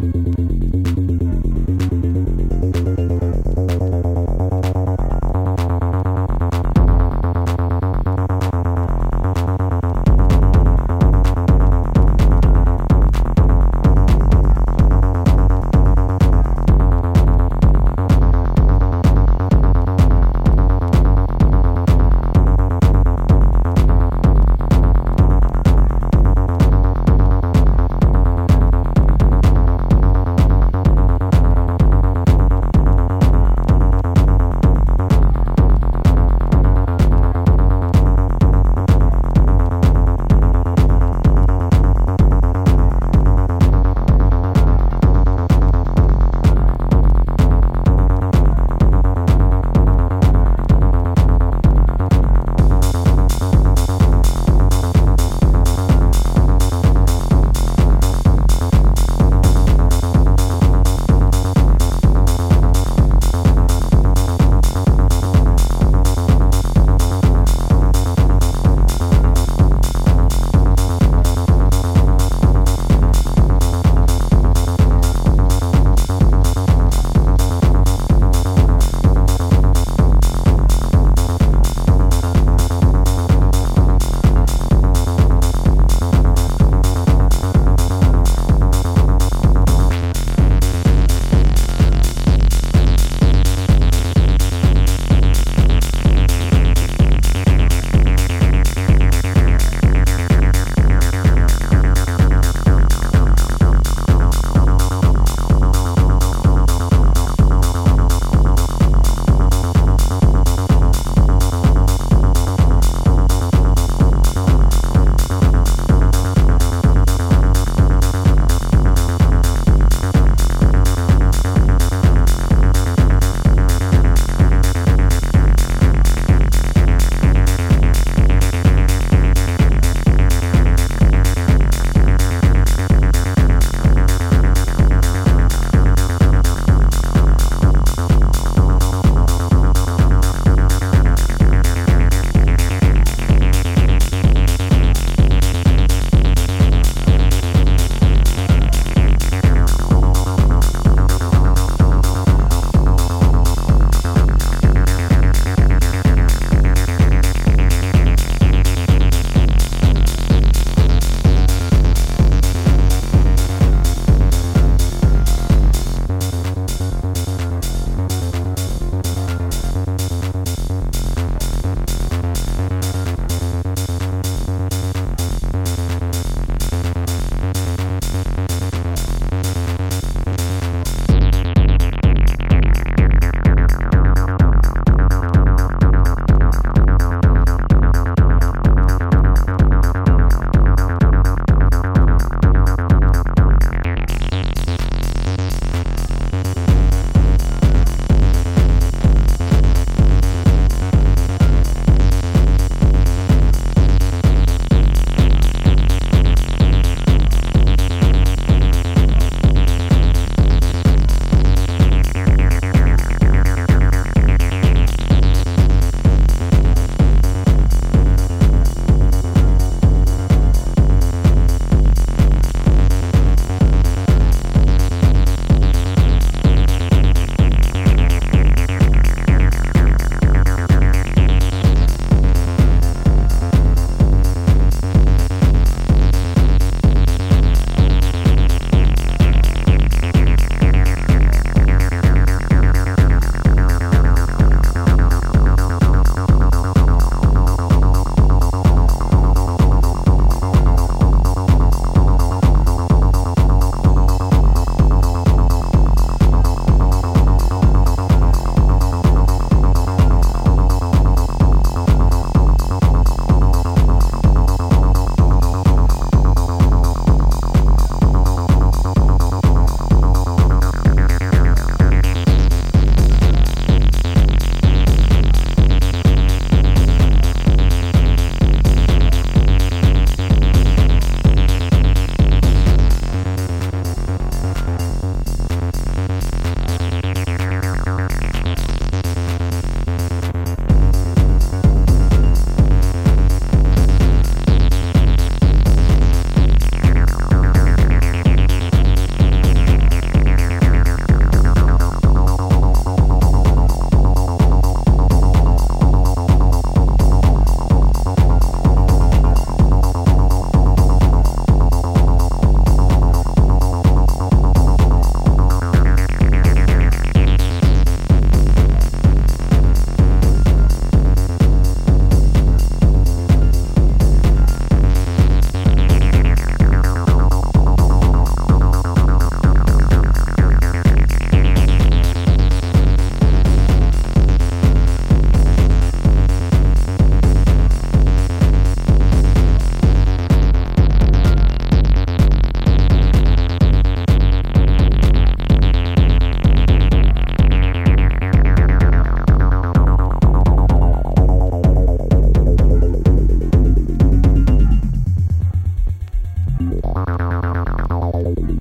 Mm-hmm.